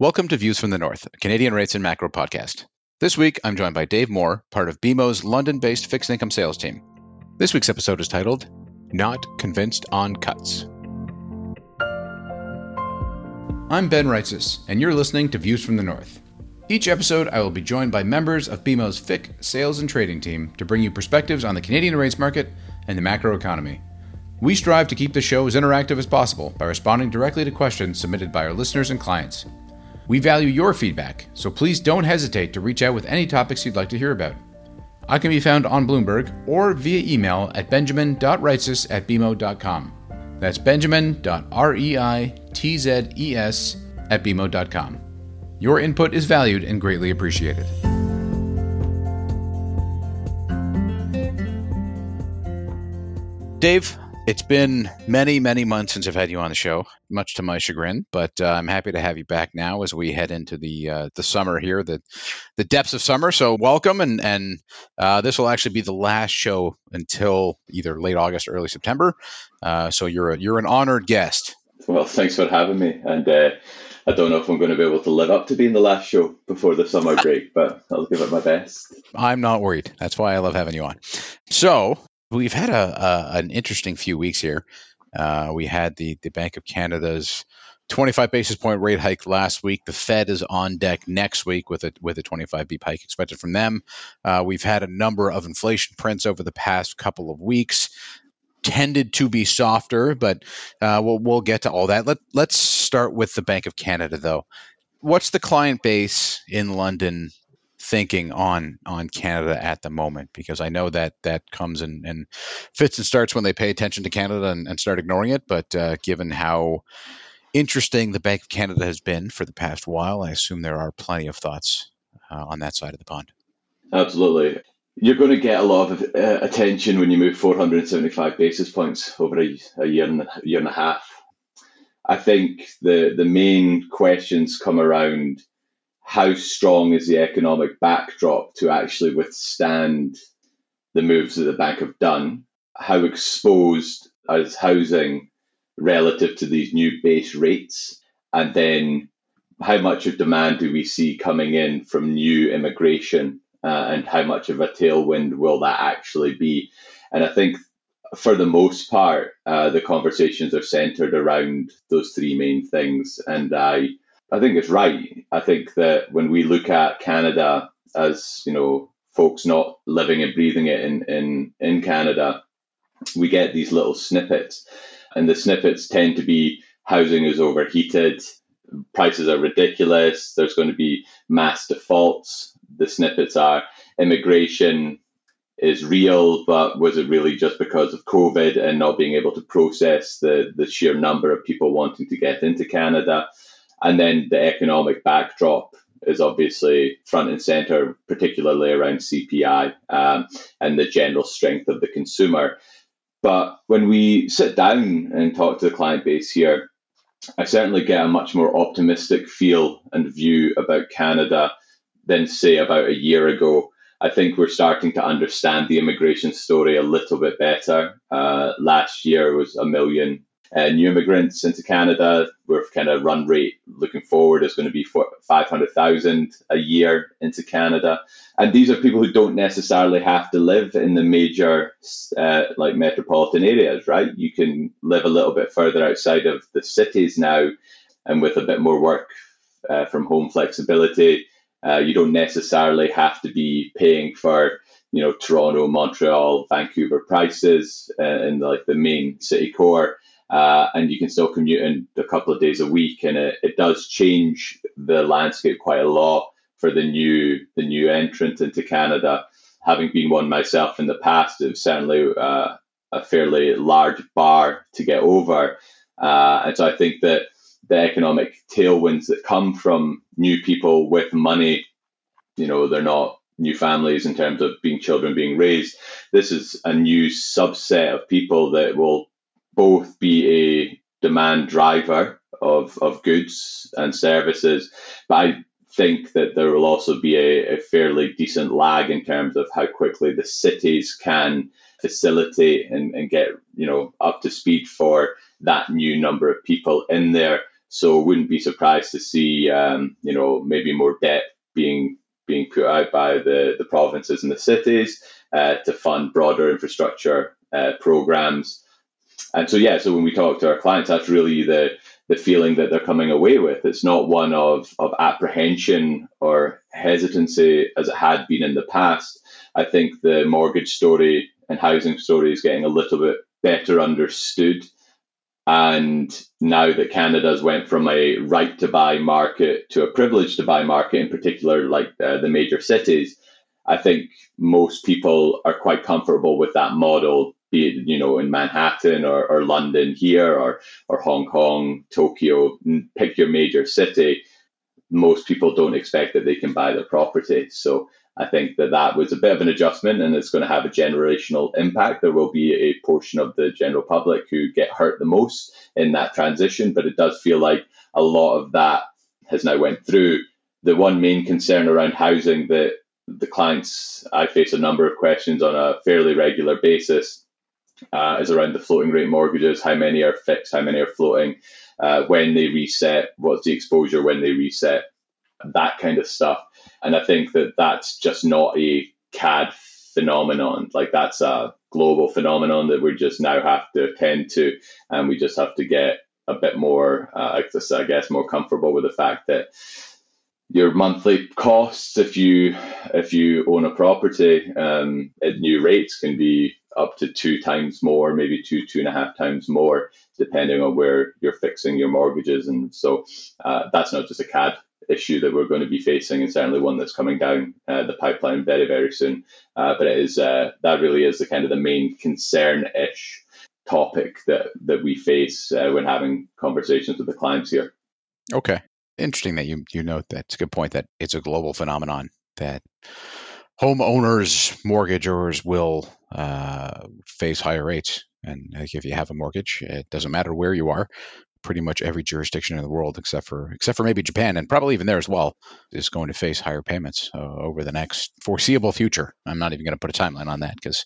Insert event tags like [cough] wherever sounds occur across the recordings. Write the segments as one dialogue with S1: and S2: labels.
S1: Welcome to Views from the North, a Canadian rates and macro podcast. This week, I'm joined by Dave Moore, part of BMO's London based fixed income sales team. This week's episode is titled Not Convinced on Cuts. I'm Ben Reitzes, and you're listening to Views from the North. Each episode, I will be joined by members of BMO's FIC sales and trading team to bring you perspectives on the Canadian rates market and the macro economy. We strive to keep the show as interactive as possible by responding directly to questions submitted by our listeners and clients. We value your feedback, so please don't hesitate to reach out with any topics you'd like to hear about. I can be found on Bloomberg or via email at benjamin.reitzes at bmo.com. That's benjamin.reitzes at bmo.com. Your input is valued and greatly appreciated. Dave, it's been many, many months since I've had you on the show, much to my chagrin. But uh, I'm happy to have you back now as we head into the uh, the summer here, the the depths of summer. So welcome, and and uh, this will actually be the last show until either late August or early September. Uh, so you're a, you're an honored guest.
S2: Well, thanks for having me, and uh, I don't know if I'm going to be able to live up to being the last show before the summer break, but I'll give it my best.
S1: I'm not worried. That's why I love having you on. So We've had a, a an interesting few weeks here. Uh, we had the the Bank of Canada's 25 basis point rate hike last week. The Fed is on deck next week with a with a 25 beep hike expected from them. Uh, we've had a number of inflation prints over the past couple of weeks. Tended to be softer, but uh, we'll we'll get to all that. Let let's start with the Bank of Canada though. What's the client base in London thinking on on Canada at the moment because I know that that comes in fits and starts when they pay attention to Canada and, and start ignoring it. But uh, given how interesting the Bank of Canada has been for the past while, I assume there are plenty of thoughts uh, on that side of the pond.
S2: Absolutely. You're going to get a lot of uh, attention when you move 475 basis points over a, a year and a year and a half. I think the the main questions come around how strong is the economic backdrop to actually withstand the moves that the bank have done? How exposed is housing relative to these new base rates? And then how much of demand do we see coming in from new immigration? Uh, and how much of a tailwind will that actually be? And I think for the most part, uh, the conversations are centered around those three main things. And I I think it's right. I think that when we look at Canada as you know folks not living and breathing it in in in Canada, we get these little snippets, and the snippets tend to be housing is overheated, prices are ridiculous, there's going to be mass defaults. The snippets are immigration is real, but was it really just because of COVID and not being able to process the, the sheer number of people wanting to get into Canada? And then the economic backdrop is obviously front and center, particularly around CPI um, and the general strength of the consumer. But when we sit down and talk to the client base here, I certainly get a much more optimistic feel and view about Canada than, say, about a year ago. I think we're starting to understand the immigration story a little bit better. Uh, last year was a million uh, new immigrants into Canada. We're kind of run rate looking forward is going to be 500,000 a year into Canada. And these are people who don't necessarily have to live in the major uh, like metropolitan areas, right? You can live a little bit further outside of the cities now and with a bit more work uh, from home flexibility. Uh, you don't necessarily have to be paying for you know Toronto, Montreal, Vancouver prices uh, in like the main city core uh, and you can still commute in a couple of days a week, and it, it does change the landscape quite a lot for the new the new entrant into Canada. Having been one myself in the past, it was certainly uh, a fairly large bar to get over, uh, and so I think that the economic tailwinds that come from new people with money, you know, they're not new families in terms of being children being raised. This is a new subset of people that will both be a demand driver of, of goods and services, but I think that there will also be a, a fairly decent lag in terms of how quickly the cities can facilitate and, and get you know up to speed for that new number of people in there. So wouldn't be surprised to see, um, you know, maybe more debt being being put out by the, the provinces and the cities uh, to fund broader infrastructure uh, programs. And so, yeah, so when we talk to our clients, that's really the the feeling that they're coming away with. It's not one of, of apprehension or hesitancy as it had been in the past. I think the mortgage story and housing story is getting a little bit better understood. And now that Canada's went from a right to buy market to a privilege to buy market, in particular, like uh, the major cities, I think most people are quite comfortable with that model, be you know in Manhattan or, or London here or or Hong Kong, Tokyo, pick your major city. Most people don't expect that they can buy their property, so I think that that was a bit of an adjustment and it's going to have a generational impact. There will be a portion of the general public who get hurt the most in that transition, but it does feel like a lot of that has now went through. The one main concern around housing that the clients, I face a number of questions on a fairly regular basis, uh, is around the floating rate mortgages. How many are fixed? How many are floating? Uh, when they reset, what's the exposure when they reset? That kind of stuff. And I think that that's just not a CAD phenomenon. Like that's a global phenomenon that we just now have to attend to, and we just have to get a bit more, uh, I guess, more comfortable with the fact that your monthly costs, if you if you own a property um, at new rates, can be up to two times more, maybe two two and a half times more, depending on where you're fixing your mortgages. And so uh, that's not just a CAD issue that we're going to be facing, and certainly one that's coming down uh, the pipeline very, very soon. Uh, but it is uh, that really is the kind of the main concern-ish topic that that we face uh, when having conversations with the clients here.
S1: Okay, interesting that you you note that. It's a good point that it's a global phenomenon that homeowners, mortgagors will uh, face higher rates. And if you have a mortgage, it doesn't matter where you are pretty much every jurisdiction in the world except for except for maybe Japan and probably even there as well is going to face higher payments uh, over the next foreseeable future. I'm not even going to put a timeline on that because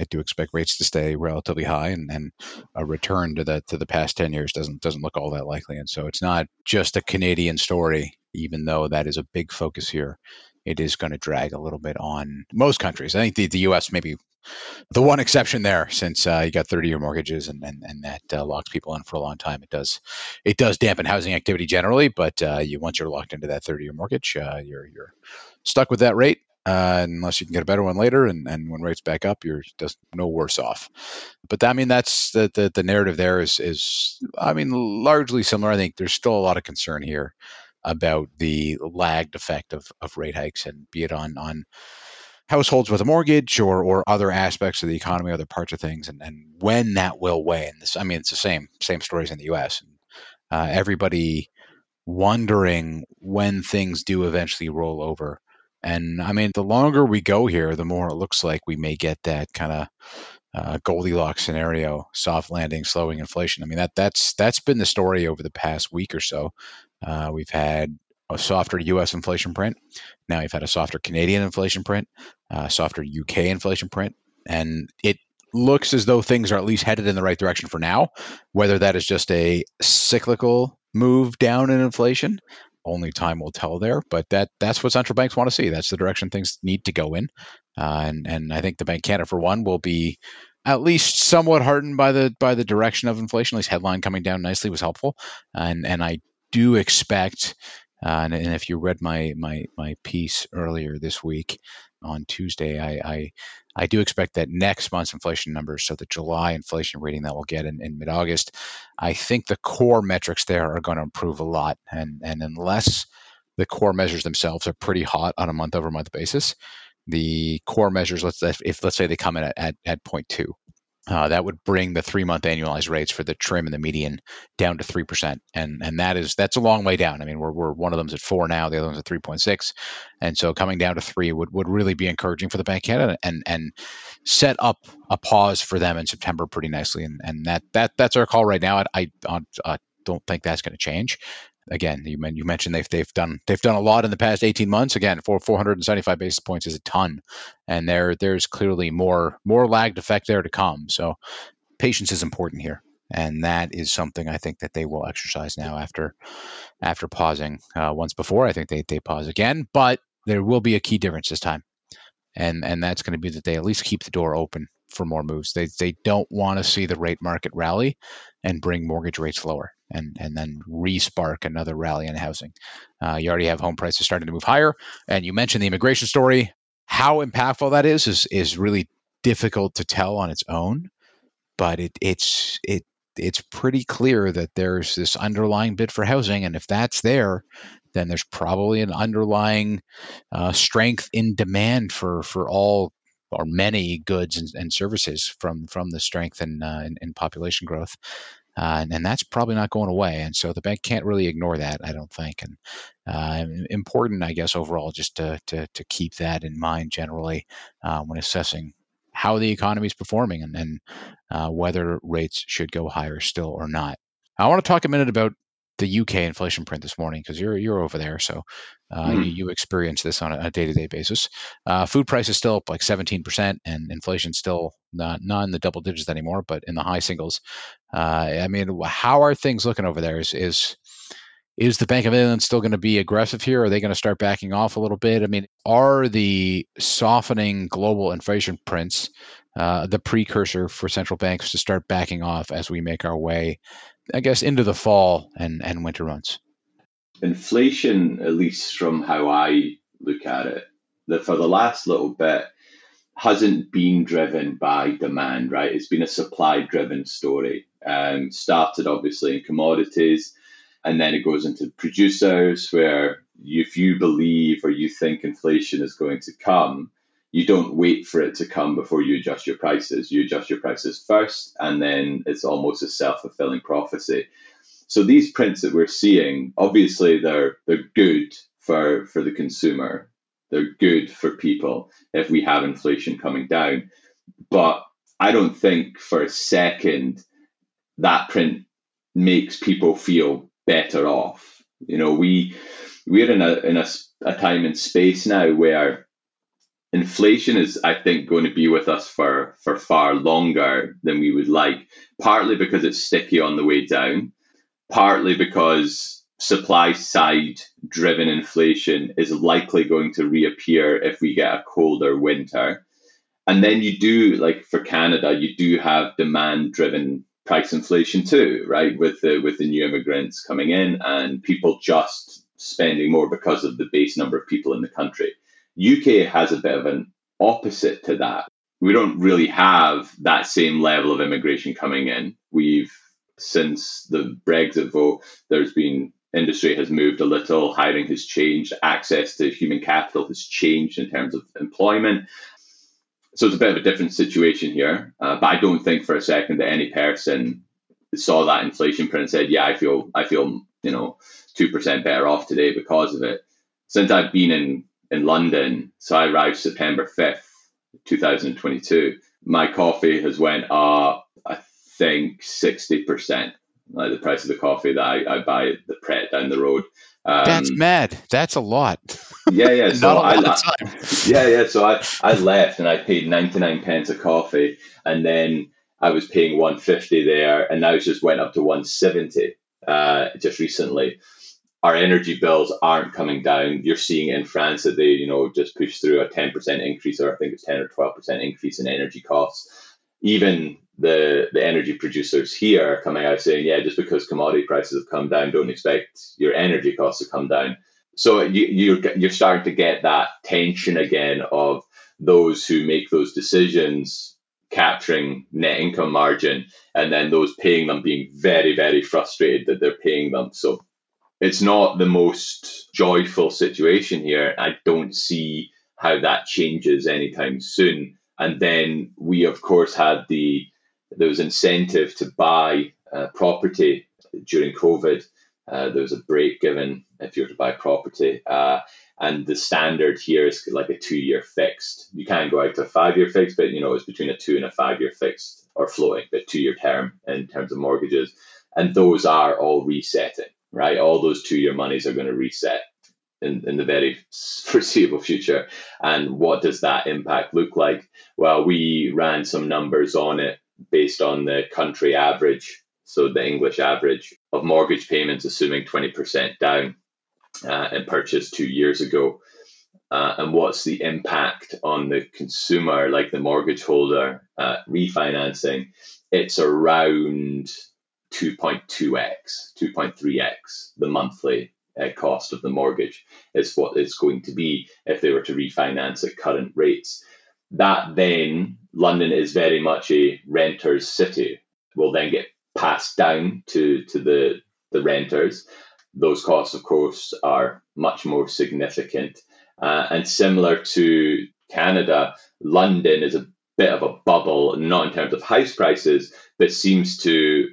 S1: I do expect rates to stay relatively high and, and a return to the to the past 10 years doesn't doesn't look all that likely and so it's not just a Canadian story even though that is a big focus here. It is going to drag a little bit on most countries. I think the, the U.S. maybe the one exception there, since uh, you got 30 year mortgages and, and, and that uh, locks people in for a long time. It does it does dampen housing activity generally, but uh, you once you're locked into that 30 year mortgage, uh, you're you're stuck with that rate. Uh, unless you can get a better one later, and, and when rates back up, you're just no worse off. But I mean, that's the, the the narrative there is is I mean largely similar. I think there's still a lot of concern here about the lagged effect of, of rate hikes, and be it on on households with a mortgage or or other aspects of the economy, other parts of things, and, and when that will wane. This, I mean, it's the same same stories in the U.S. Uh, everybody wondering when things do eventually roll over. And I mean, the longer we go here, the more it looks like we may get that kind of uh, Goldilocks scenario, soft landing, slowing inflation. I mean, that that's that's been the story over the past week or so. Uh, we've had a softer U.S. inflation print. Now you've had a softer Canadian inflation print, uh, softer UK inflation print, and it looks as though things are at least headed in the right direction for now. Whether that is just a cyclical move down in inflation, only time will tell there. But that that's what central banks want to see. That's the direction things need to go in, uh, and and I think the Bank Canada for one will be at least somewhat heartened by the by the direction of inflation. At least headline coming down nicely was helpful, and and I do expect uh, and, and, if you read my my my piece earlier this week on Tuesday, I, I, I do expect that next month's inflation numbers, so the July inflation reading that we'll get in, in mid August, I think the core metrics there are going to improve a lot. And and unless the core measures themselves are pretty hot on a month over month basis, the core measures, let's if let's say they come in at, at, at 0.2, uh, that would bring the three month annualized rates for the trim and the median down to three percent, and and that is that's a long way down. I mean, we're, we're one of them's at four now, the other one's at three point six, and so coming down to three would, would really be encouraging for the Bank Canada and and set up a pause for them in September pretty nicely, and and that that that's our call right now. I I, I don't think that's going to change again, you, you mentioned they've they've done they've done a lot in the past 18 months. Again, for 475 basis points is a ton, and there there's clearly more more lagged effect there to come. So patience is important here. and that is something I think that they will exercise now after after pausing uh, once before. I think they they pause again, but there will be a key difference this time, and and that's going to be that they at least keep the door open for more moves. They they don't want to see the rate market rally and bring mortgage rates lower and and then re-spark another rally in housing. Uh, you already have home prices starting to move higher, and you mentioned the immigration story. How impactful that is is is really difficult to tell on its own, but it it's it it's pretty clear that there's this underlying bid for housing, and if that's there, then there's probably an underlying uh, strength in demand for for all or many goods and, and services from from the strength in, uh, in, in population growth. Uh, and, and, that's probably not going away. And so the bank can't really ignore that, I don't think. And uh, important, I guess, overall, just to, to, to keep that in mind generally uh, when assessing how the economy is performing and, and uh, whether rates should go higher still or not. I want to talk a minute about the UK inflation print this morning because you're you're over there, so uh, mm. you, you, experience this on a day to day basis. Uh, food prices still up like 17 percent, and inflation still not not in the double digits anymore, but in the high singles. Uh, I mean, how are things looking over there? Is is is the Bank of England still going to be aggressive here? Are they going to start backing off a little bit? I mean, are the softening global inflation prints uh, the precursor for central banks to start backing off as we make our way, I guess, into the fall and, and winter months?
S2: Inflation, at least from how I look at it, that for the last little bit hasn't been driven by demand, right? It's been a supply driven story. Um, started obviously in commodities and then it goes into producers where if you believe or you think inflation is going to come you don't wait for it to come before you adjust your prices. You adjust your prices first and then it's almost a self-fulfilling prophecy. So these prints that we're seeing obviously they're they're good for for the consumer. They're good for people if we have inflation coming down. But i don't think for a second that print makes people feel better off. You know, we we're in a in a, a time and space now where inflation is, I think, going to be with us for for far longer than we would like. Partly because it's sticky on the way down, partly because supply side driven inflation is likely going to reappear if we get a colder winter. And then you do, like for Canada, you do have demand driven price inflation too, right? With the with the new immigrants coming in and people just spending more because of the base number of people in the country. UK has a bit of an opposite to that. We don't really have that same level of immigration coming in. We've since the Brexit vote, there's been industry has moved a little, hiring has changed, access to human capital has changed in terms of employment so it's a bit of a different situation here. Uh, but I don't think for a second that any person saw that inflation print and said, "Yeah, I feel I feel you know two percent better off today because of it." Since I've been in in London, so I arrived September fifth, two thousand twenty two. My coffee has went up, I think sixty percent. Like the price of the coffee that I, I buy at the Pret down the road.
S1: Um, That's mad. That's a lot.
S2: Yeah, yeah. [laughs] So I, yeah, yeah. So I, I left and I paid ninety nine pence a coffee, and then I was paying one fifty there, and now it's just went up to one seventy uh, just recently. Our energy bills aren't coming down. You're seeing in France that they, you know, just pushed through a ten percent increase, or I think it's ten or twelve percent increase in energy costs. Even the the energy producers here are coming out saying, yeah, just because commodity prices have come down, don't expect your energy costs to come down. So you, you're you're starting to get that tension again of those who make those decisions capturing net income margin, and then those paying them being very very frustrated that they're paying them. So it's not the most joyful situation here. I don't see how that changes anytime soon. And then we, of course, had the there was incentive to buy uh, property during COVID. Uh, there was a break given if you were to buy property. Uh, and the standard here is like a two year fixed. You can't go out to a five year fixed, but you know, it's between a two and a five year fixed or floating, but two year term in terms of mortgages. And those are all resetting, right? All those two year monies are going to reset in, in the very [laughs] foreseeable future. And what does that impact look like? Well, we ran some numbers on it based on the country average so the English average of mortgage payments, assuming 20% down uh, and purchased two years ago. Uh, and what's the impact on the consumer, like the mortgage holder, uh, refinancing? It's around 2.2x, 2.3x the monthly uh, cost of the mortgage is what it's going to be if they were to refinance at current rates. That then, London is very much a renter's city, will then get passed down to, to the, the renters. Those costs, of course, are much more significant. Uh, and similar to Canada, London is a bit of a bubble, not in terms of house prices, but seems to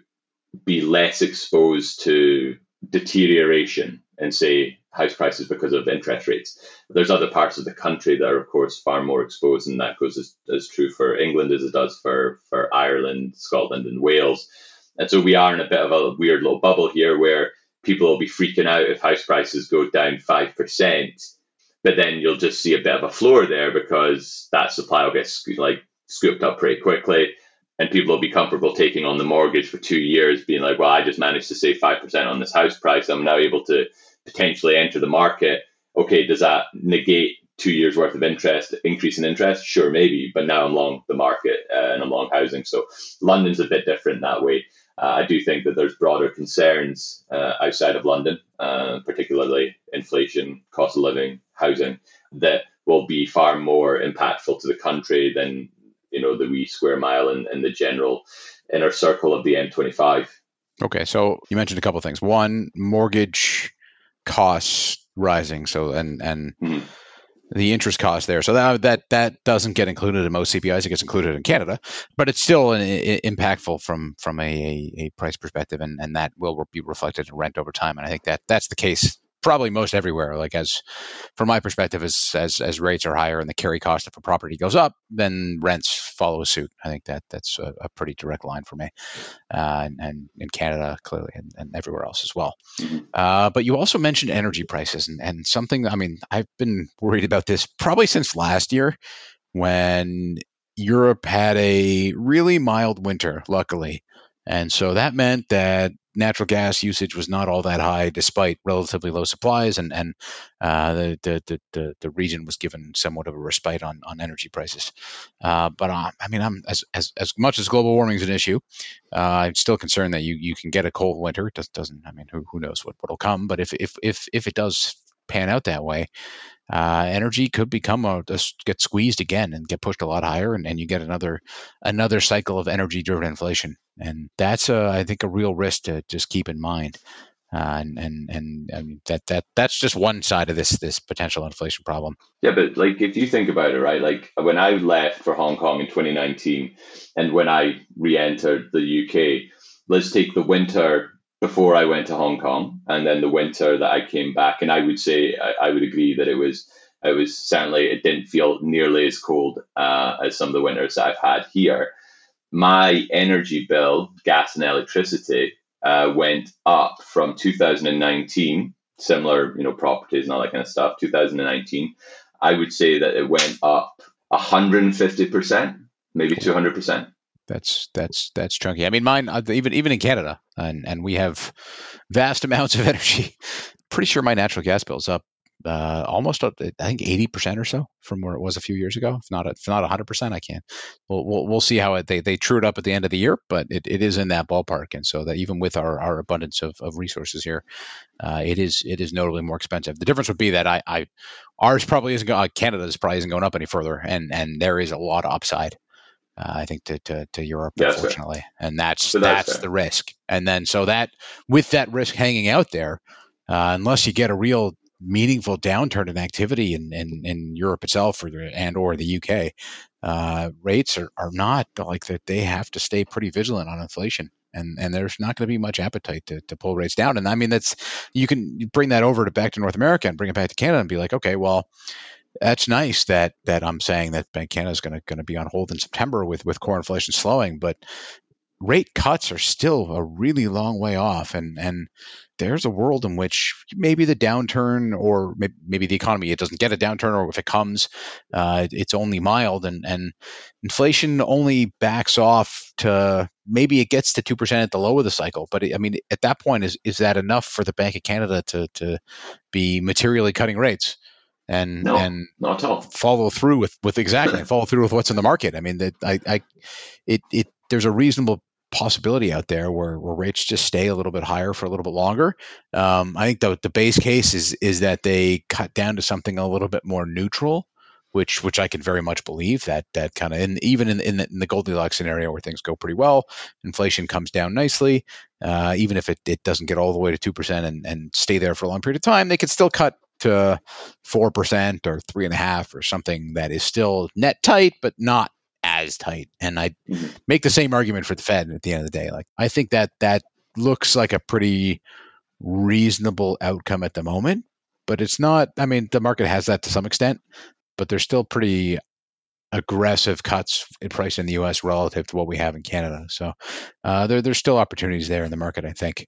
S2: be less exposed to deterioration in, say, house prices because of interest rates. There's other parts of the country that are, of course, far more exposed, and that goes as, as true for England as it does for, for Ireland, Scotland, and Wales. And so we are in a bit of a weird little bubble here where people will be freaking out if house prices go down 5%, but then you'll just see a bit of a floor there because that supply will get like scooped up pretty quickly and people will be comfortable taking on the mortgage for two years, being like, well, I just managed to save 5% on this house price. I'm now able to potentially enter the market. Okay, does that negate two years worth of interest, increase in interest? Sure, maybe, but now I'm long the market uh, and I'm long housing. So London's a bit different that way. Uh, I do think that there's broader concerns uh, outside of London, uh, particularly inflation, cost of living, housing, that will be far more impactful to the country than you know the wee square mile and, and the general inner circle of the M25.
S1: Okay, so you mentioned a couple of things. One, mortgage costs rising. So and and mm-hmm. the interest cost there. So that that that doesn't get included in most CPIs. It gets included in Canada, but it's still an, impactful from from a, a, a price perspective, and and that will be reflected in rent over time. And I think that that's the case probably most everywhere. Like as from my perspective, as as as rates are higher and the carry cost of a property goes up, then rents follow suit. I think that that's a, a pretty direct line for me, uh, and, and, in Canada clearly, and, and everywhere else as well. Mm-hmm. Uh, but you also mentioned energy prices, and and something. I mean, I've been worried about this probably since last year when Europe had a really mild winter, luckily. And so that meant that natural gas usage was not all that high despite relatively low supplies, and and uh, the, the, the the region was given somewhat of a respite on on energy prices. Uh, but uh, I mean, I'm as, as as much as global warming is an issue, uh, I'm still concerned that you you can get a cold winter. It doesn't. I mean, who who knows what what'll come? But if if if if it does pan out that way, uh, energy could become a, a, get squeezed again and get pushed a lot higher, and, and you get another another cycle of energy driven inflation, and that's a, I think a real risk to just keep in mind. Uh, and and and I mean that that that's just one side of this this potential inflation problem.
S2: Yeah, but like if you think about it, right? Like when I left for Hong Kong in 2019, and when I re-entered the UK, let's take the winter before I went to Hong Kong, and then the winter that I came back, and I would say I, I would agree that it was it was certainly it didn't feel nearly as cold uh, as some of the winters that I've had here. My energy bill, gas and electricity, uh, went up from 2019. Similar, you know, properties and all that kind of stuff. 2019, I would say that it went up 150 percent, maybe 200 percent
S1: that's that's that's chunky. I mean, mine uh, even even in Canada, and and we have vast [laughs] amounts of energy. Pretty sure my natural gas bill's up uh, almost I think eighty percent or so from where it was a few years ago. If not if not hundred percent, I can't. We'll, we'll we'll see how it they they true it up at the end of the year, but it, it is in that ballpark. And so that even with our, our abundance of, of resources here, uh, it is it is notably more expensive. The difference would be that I, I ours probably isn't going. Canada's probably isn't going up any further, and and there is a lot of upside uh, I think to, to, to Europe, that's unfortunately, fair. and that's so that's, that's the risk. And then so that with that risk hanging out there, uh, unless you get a real meaningful downturn in activity in, in, in Europe itself or the, and or the UK, uh, rates are, are not like that. They have to stay pretty vigilant on inflation. And, and there's not going to be much appetite to, to pull rates down. And I mean, that's you can bring that over to back to North America and bring it back to Canada and be like, okay, well, that's nice that that I'm saying that Bank Canada is going to going to be on hold in September with with core inflation slowing, but rate cuts are still a really long way off, and and there's a world in which maybe the downturn or maybe the economy it doesn't get a downturn or if it comes uh, it's only mild and and inflation only backs off to maybe it gets to 2% at the low of the cycle but i mean at that point is is that enough for the bank of canada to to be materially cutting rates and
S2: no,
S1: and
S2: not at all.
S1: follow through with with exactly [clears throat] follow through with what's in the market i mean that i i it it there's a reasonable possibility out there where, where rates just stay a little bit higher for a little bit longer. Um, I think the the base case is is that they cut down to something a little bit more neutral, which which I can very much believe that that kind of and even in in the, in the, Goldilocks scenario where things go pretty well, inflation comes down nicely. Uh, even if it, it doesn't get all the way to two percent and and stay there for a long period of time, they could still cut to four percent or three and a half or something that is still net tight but not as tight. And I mm-hmm. make the same argument for the Fed at the end of the day. Like I think that that looks like a pretty reasonable outcome at the moment, but it's not. I mean, the market has that to some extent, but there's still pretty aggressive cuts in price in the U.S. relative to what we have in Canada. So uh, there, there's still opportunities there in the market. I think,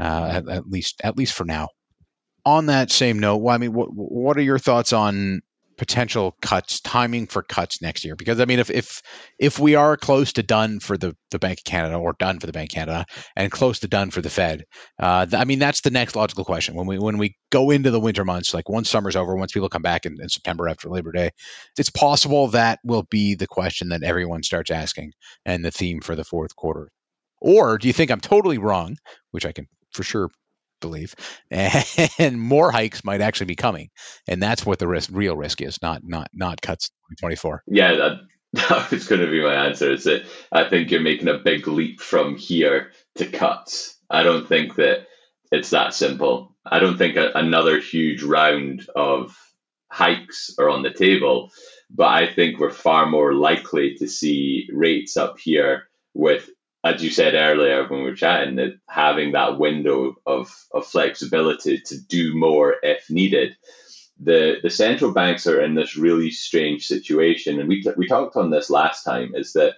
S1: uh, at, at, least at least for now. On that same note, well, I mean, what what are your thoughts on potential cuts, timing for cuts next year? Because I mean, if if if we are close to done for the the Bank of Canada or done for the Bank of Canada and close to done for the Fed, uh, I mean that's the next logical question when we when we go into the winter months, like once summer's over, once people come back in, in September after Labor Day, it's possible that will be the question that everyone starts asking and the theme for the fourth quarter. Or do you think I'm totally wrong, which I can for sure believe, [laughs] and more hikes might actually be coming, and that's what the risk, real risk is, not not not cuts twenty four.
S2: Yeah, that, [laughs] that was going to be my answer. Is that I think you're making a big leap from here to cuts. I don't think that it's that simple. I don't think a, another huge round of hikes are on the table, but I think we're far more likely to see rates up here with as you said earlier when we were chatting, that having that window of, of flexibility to do more if needed. The the central banks are in this really strange situation, and we we talked on this last time. Is that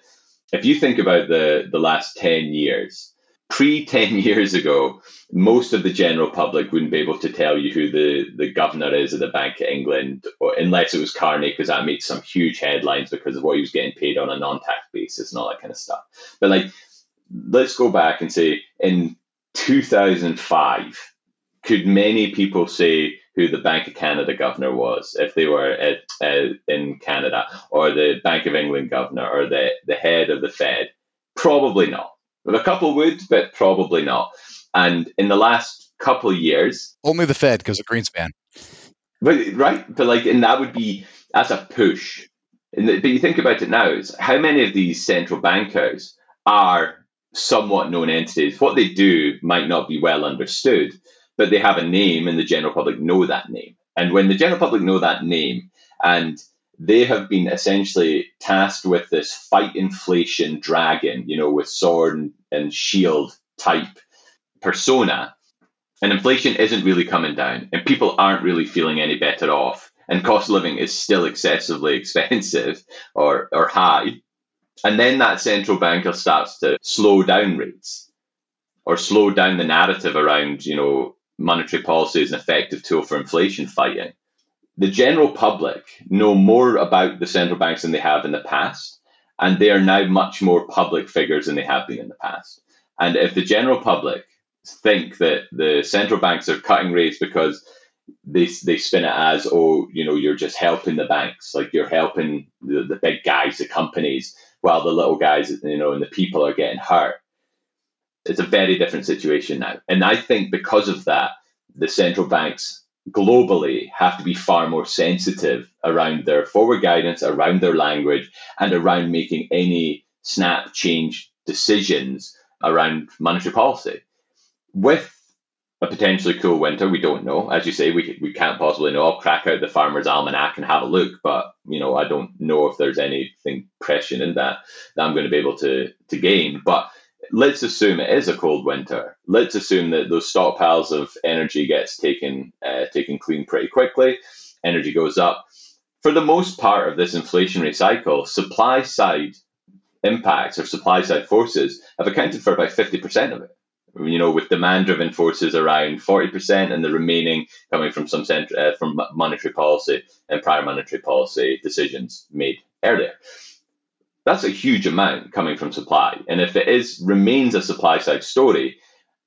S2: if you think about the the last ten years, pre 10 [laughs] years ago, most of the general public wouldn't be able to tell you who the, the governor is of the Bank of England, or, unless it was Carney, because that made some huge headlines because of what he was getting paid on a non tax basis and all that kind of stuff. But like let's go back and say in 2005, could many people say who the Bank of Canada governor was if they were at, uh, in Canada, or the Bank of England governor, or the, the head of the Fed? Probably not. A couple would, but probably not. And in the last couple of years,
S1: only the Fed because of Greenspan.
S2: But right, but like, and that would be that's a push. The, but you think about it now: is how many of these central bankers are somewhat known entities. What they do might not be well understood, but they have a name and the general public know that name. And when the general public know that name and they have been essentially tasked with this fight inflation dragon, you know, with sword and, shield type persona, and inflation isn't really coming down, and people aren't really feeling any better off, and cost of living is still excessively [laughs] expensive or, or high, and then that central banker starts to slow down rates or slow down the narrative around, you know, monetary policy as an effective tool for inflation fighting. The general public know more about the central banks than they have in the past, and they are now much more public figures than they have been in the past. And if the general public think that the central banks are cutting rates because they, they spin it as, oh, you know, you're just helping the banks, like you're helping the, the big guys, the companies, while the little guys, you know, and the people are getting hurt. It's a very different situation now. And I think because of that, the central banks globally have to be far more sensitive around their forward guidance, around their language, and around making any snap change decisions around monetary policy. With a potentially cool winter. We don't know. As you say, we, we can't possibly know. I'll crack out the Farmer's Almanac and have a look, but you know, I don't know if there's anything prescient in that that I'm going to be able to to gain. But let's assume it is a cold winter. Let's assume that those stockpiles of energy gets taken uh, taken clean pretty quickly. Energy goes up. For the most part of this inflationary cycle, supply side impacts or supply side forces have accounted for about 50% of it. You know, with demand driven forces around 40% and the remaining coming from some cent- uh, from monetary policy and prior monetary policy decisions made earlier. That's a huge amount coming from supply. And if it is remains a supply side story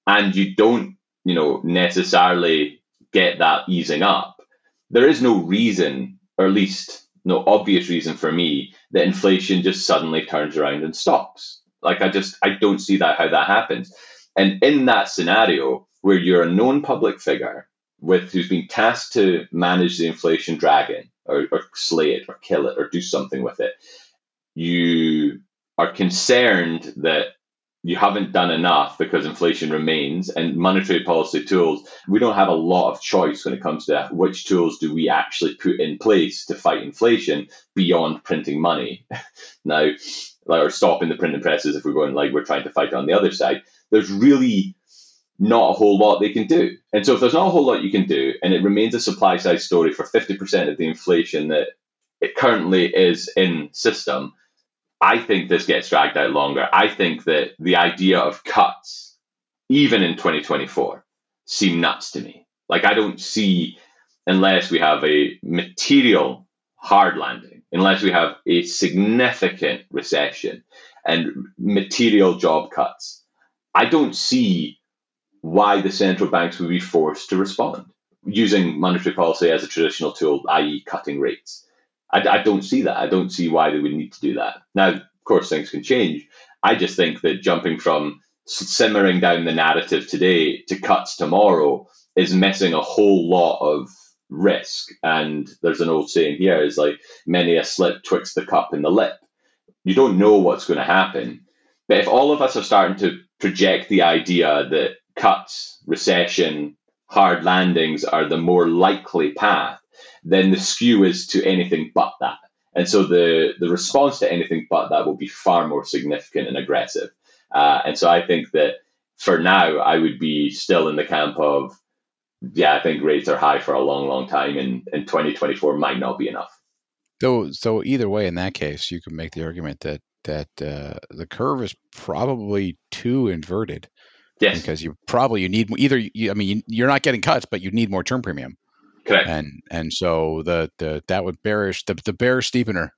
S2: and you don't, you know, necessarily get that easing up, there is no reason, or at least no obvious reason for me, that inflation just suddenly turns around and stops. Like I just I don't see that how that happens. And in that scenario where you're a known public figure with who's been tasked to manage the inflation dragon or, or slay it or kill it or do something with it, you are concerned that you haven't done enough because inflation remains and monetary policy tools we don't have a lot of choice when it comes to that. Which tools do we actually put in place to fight inflation beyond printing money? [laughs] Now like or stopping the printing presses if we're going like we're trying to fight on the other side there's really not a whole lot they can do and so if there's not a whole lot you can do and it remains a supply side story for 50% of the inflation that it currently is in system I think this gets dragged out longer. I think that the idea of cuts, even in 2024, seem nuts to me. Like, I don't see, unless we have a material hard landing, unless we have a significant recession and material job cuts, I don't see why the central banks would be forced to respond using monetary policy as a traditional tool, i.e., cutting rates. I, I don't see that. I don't see why they would need to do that. Now, of course, things can change. I just think that jumping from simmering down the narrative today to cuts tomorrow is missing a whole lot of risk. And there's an old saying here is like many a slip twixt the cup and the lip. You don't know what's going to happen. But if all of us are starting to project the idea that cuts, recession, hard landings are the more likely path, then the skew is to anything but that. And so the, the response to anything but that will be far more significant and aggressive. Uh, and so I think that for now, I would be still in the camp of, yeah, I think rates are high for a long, long time, and, and 2024 might not be enough.
S1: So, so either way, in that case, you could make the argument that that uh, the curve is probably too inverted.
S2: Yes.
S1: Because you probably you need either. You, I mean, you're not getting cuts, but you need more term premium.
S2: Correct.
S1: And and so the the that would bearish the the bear steepener,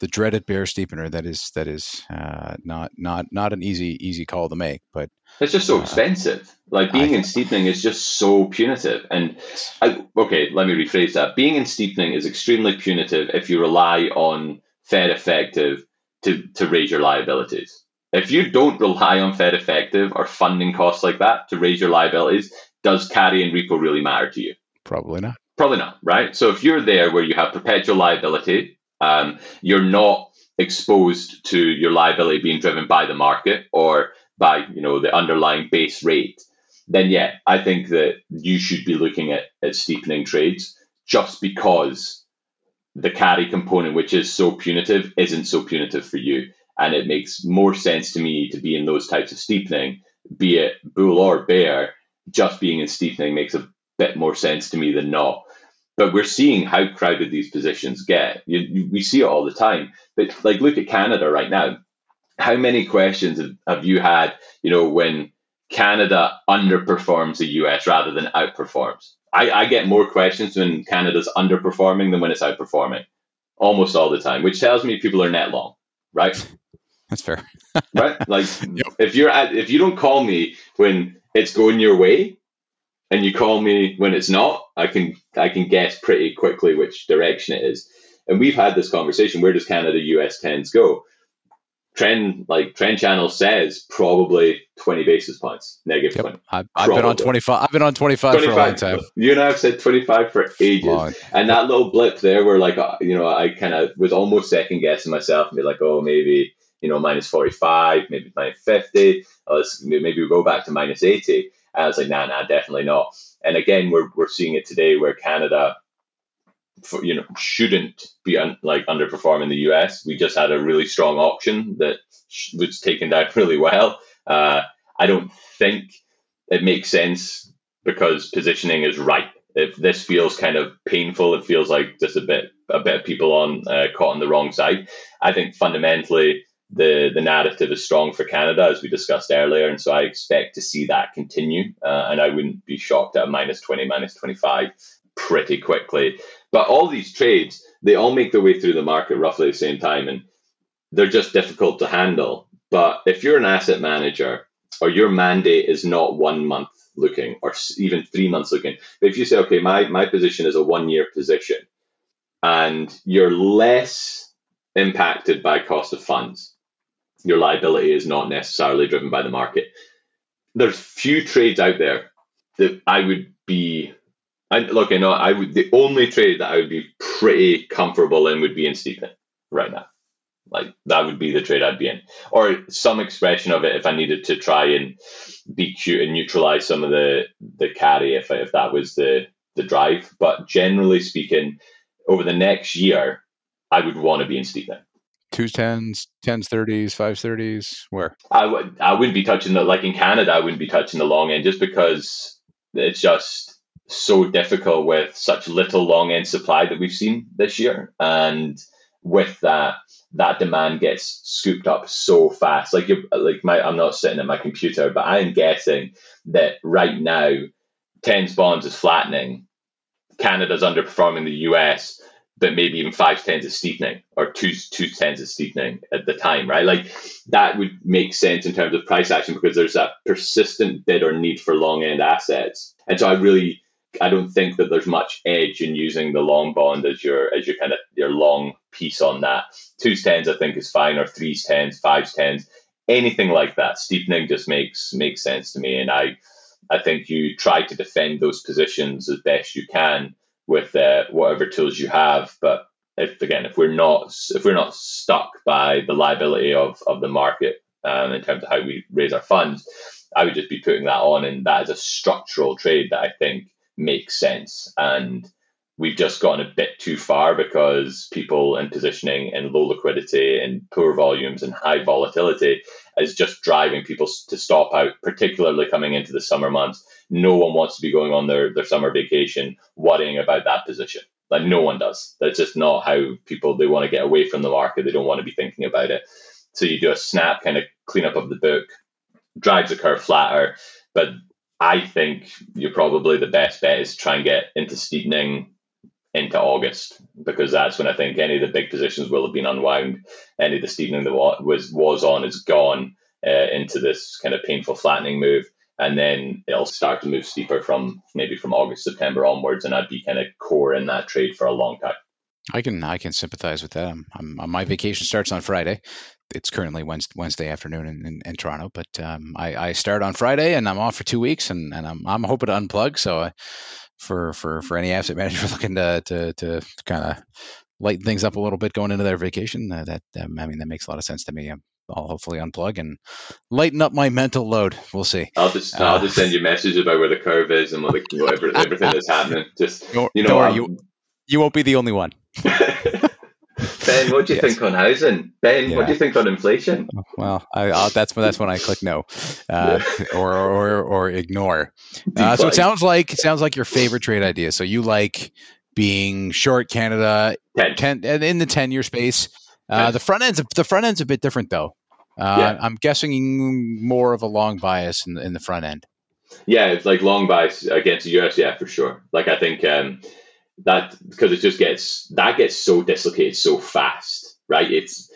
S1: the dreaded bear steepener. That is that is uh, not not not an easy easy call to make, but
S2: it's just so uh, expensive. Like being in steepening is just so punitive. And I, okay, let me rephrase that. Being in steepening is extremely punitive if you rely on Fed effective to to raise your liabilities. If you don't rely on Fed effective or funding costs like that to raise your liabilities, does carry and repo really matter to you?
S1: Probably not.
S2: Probably not, right? So if you're there where you have perpetual liability, um, you're not exposed to your liability being driven by the market or by you know the underlying base rate, then yeah, I think that you should be looking at, at steepening trades just because the carry component, which is so punitive, isn't so punitive for you. And it makes more sense to me to be in those types of steepening, be it bull or bear. Just being in steepening makes a bit more sense to me than not. But we're seeing how crowded these positions get. You, you, we see it all the time. But like, look at Canada right now. How many questions have, have you had? You know, when Canada underperforms the US rather than outperforms. I, I get more questions when Canada's underperforming than when it's outperforming, almost all the time, which tells me people are net long, right?
S1: That's fair, [laughs]
S2: right? Like yep. if you're at, if you don't call me when it's going your way, and you call me when it's not, I can I can guess pretty quickly which direction it is. And we've had this conversation. Where does Canada US tens go? Trend like trend channel says probably twenty basis points negative yep. 20.
S1: I've, I've been on twenty five. I've been on twenty five for a long time.
S2: You and I have said twenty five for ages. Long. And that little blip there, where like uh, you know, I kind of was almost second guessing myself and be like, oh, maybe you know, minus forty five, maybe minus fifty. let's maybe we go back to minus eighty I was like, nah, nah, definitely not. And again, we're, we're seeing it today where Canada, for, you know, shouldn't be un, like underperforming the US. We just had a really strong auction that was taken down [laughs] really well. Uh, I don't think it makes sense because positioning is right. If this feels kind of painful, it feels like just a bit a bit of people on uh, caught on the wrong side. I think fundamentally the the narrative is strong for Canada, as we discussed earlier, and so I expect to see that continue. Uh, and I wouldn't be shocked at minus twenty, minus twenty five pretty quickly. But all these trades, they all make their way through the market roughly the same time, and they're just difficult to handle. But if you're an asset manager or your mandate is not one month looking or even three months looking, but if you say, okay, my, my position is a one year position and you're less impacted by cost of funds, your liability is not necessarily driven by the market. There's few trades out there that I would be. And look, I know I would. The only trade that I would be pretty comfortable in would be in steepening right now. Like that would be the trade I'd be in, or some expression of it if I needed to try and be cute and neutralize some of the the carry if if that was the the drive. But generally speaking, over the next year, I would want to be in steepening.
S1: Twos, tens, tens, thirties, fives, thirties. Where
S2: I would I wouldn't be touching the like in Canada. I wouldn't be touching the long end just because it's just so difficult with such little long end supply that we've seen this year, and with that that demand gets scooped up so fast. Like you like my I'm not sitting at my computer, but I'm guessing that right now tens bonds is flattening. Canada's underperforming the US, but maybe even five tens is steepening or two two tens is steepening at the time, right? Like that would make sense in terms of price action because there's that persistent bid or need for long end assets. And so I really I don't think that there's much edge in using the long bond as your as your kind of your long piece on that. Twos tens I think is fine, or threes tens, fives tens, anything like that. Steepening just makes makes sense to me, and I I think you try to defend those positions as best you can with uh, whatever tools you have. But if again, if we're not if we're not stuck by the liability of of the market um, in terms of how we raise our funds, I would just be putting that on, and that is a structural trade that I think makes sense. And we've just gotten a bit too far because people in positioning and low liquidity and poor volumes and high volatility is just driving people to stop out, particularly coming into the summer months. No one wants to be going on their, their summer vacation worrying about that position. Like no one does. That's just not how people they want to get away from the market. They don't want to be thinking about it. So you do a snap kind of cleanup of the book, drives the curve flatter, but I think you're probably the best bet is try and get into steepening into August because that's when I think any of the big positions will have been unwound. Any of the steepening that was was on is gone uh, into this kind of painful flattening move, and then it'll start to move steeper from maybe from August September onwards, and I'd be kind of core in that trade for a long time.
S1: I can I can sympathize with that. I'm, I'm, my vacation starts on Friday. It's currently Wednesday, Wednesday afternoon in, in, in Toronto, but um, I, I, start on Friday and I'm off for two weeks, and, and I'm, I'm hoping to unplug. So I, for for for any asset [laughs] manager looking to to, to kind of lighten things up a little bit going into their vacation, uh, that um, I mean that makes a lot of sense to me. I'll hopefully unplug and lighten up my mental load. We'll see.
S2: I'll just uh, I'll just send you a message about where the curve is and whatever, [laughs] everything that's happening. Just you know,
S1: you, you won't be the only one. [laughs]
S2: Ben, what do you yes. think on housing? Ben, yeah. what do you think on inflation?
S1: Well, I, that's that's when I click no, uh, or, or or ignore. [laughs] Uh, so it sounds like it sounds like your favorite trade idea. So you like being short Canada, 10. 10 in the ten year space. Uh, the front end's the front end's a bit different though. Uh, yeah. I'm guessing more of a long bias in the, in the front end.
S2: Yeah, it's like long bias against the US. Yeah, for sure. Like I think. Um, that because it just gets that gets so dislocated so fast, right? It's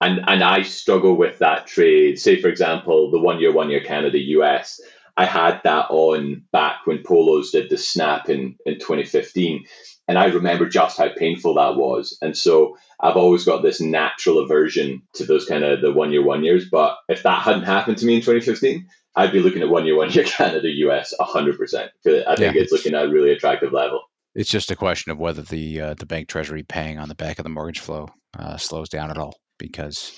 S2: and and I struggle with that trade. Say for example, the one year, one year Canada US. I had that on back when Poloz did the snap in in 2015, and I remember just how painful that was. And so I've always got this natural aversion to those kind of the one year, one years. But if that hadn't happened to me in 2015, I'd be looking at one year, one year [laughs] Canada US 100%. Because I think yeah. it's looking at a really attractive level.
S1: It's just a question of whether the uh, the bank treasury paying on the back of the mortgage flow uh, slows down at all, because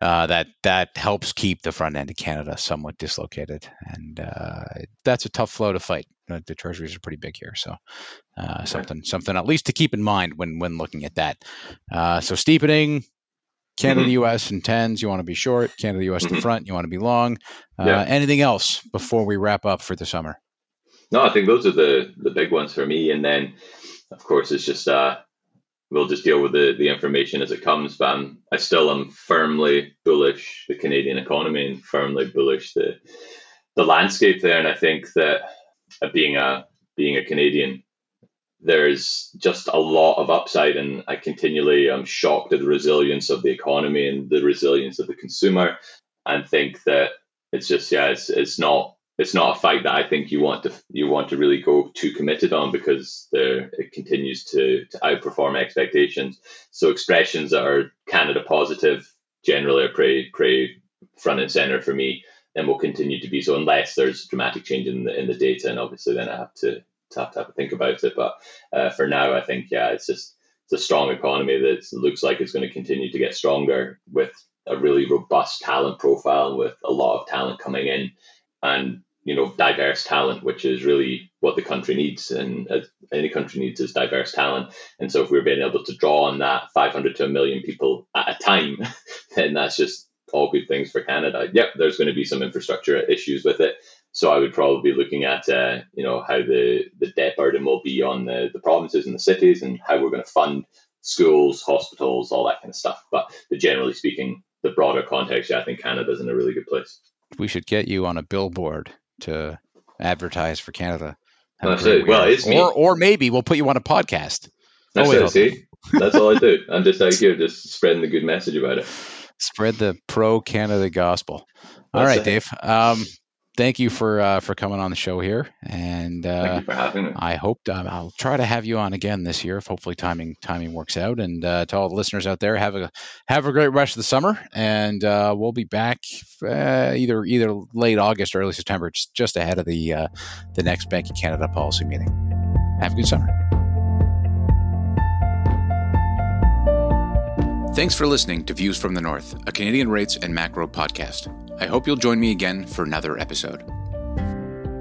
S1: uh, that that helps keep the front end of Canada somewhat dislocated, and uh, that's a tough flow to fight. Uh, the treasuries are pretty big here, so uh, something something at least to keep in mind when when looking at that. so steepening, Canada, mm-hmm. US, and tens, you want to be short. Canada, US mm-hmm. to front, you want to be long. Uh, yeah. Anything else before we wrap up for the summer?
S2: No, I think those are the the big ones for me. And then, of course, it's just uh, we'll just deal with the, the information as it comes. But I'm, I still am firmly bullish the Canadian economy and firmly bullish the the landscape there. And I think that uh, being a being a Canadian, there's just a lot of upside, and I continually am shocked at the resilience of the economy and the resilience of the consumer, and think that it's just yeah, it's it's not it's not a fight that I think you want to you want to really go too committed on because there it continues to to outperform expectations. So expressions that are Canada positive generally are pretty pretty front and center for me, and will continue to be so unless there's dramatic change in the in the data, and obviously then I have to, to have to have a think about it. But uh, for now, I think yeah, it's just it's a strong economy that looks like it's going to continue to get stronger with a really robust talent profile and with a lot of talent coming in and you know diverse talent, which is really what the country needs, and uh, any country needs is diverse talent. And so, if we're being able to draw on that 500 to a million people at a time, [laughs] then that's just all good things for Canada. Yep, there's going to be some infrastructure issues with it. So I would probably be looking at uh, you know how the the debt burden will be on the, the provinces and the cities, and how we're going to fund schools, hospitals, all that kind of stuff. But, but generally speaking, the broader context, yeah, I think Canada's in a really good place.
S1: We should get you on a billboard to advertise for Canada.
S2: That's it. Well, it's
S1: or, me. or maybe we'll put you on a podcast.
S2: That's oh, it. See, that's all I do. I'm just out here, just spreading the good message about it.
S1: Spread the pro Canada gospel. All that's right, it. Dave. Um, thank you for uh, for coming on the show here, and
S2: uh, for having me.
S1: I hope uh, I'll try to have you on again this year. If hopefully timing timing works out. And uh, to all the listeners out there, have a have a great rest of the summer, and uh, we'll be back uh, either either late August or early September, just just ahead of the the next Bank of Canada policy meeting. Have a good summer. Thanks for listening to Views from the North, a Canadian rates and macro podcast. I hope you'll join me again for another episode.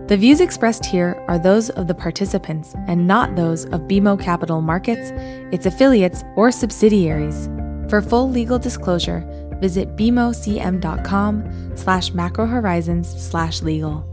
S3: The views expressed here are those of the participants and not those of BMO Capital Markets, its affiliates, or subsidiaries. For full legal disclosure, visit bmocm.com slash macrohorizons slash legal.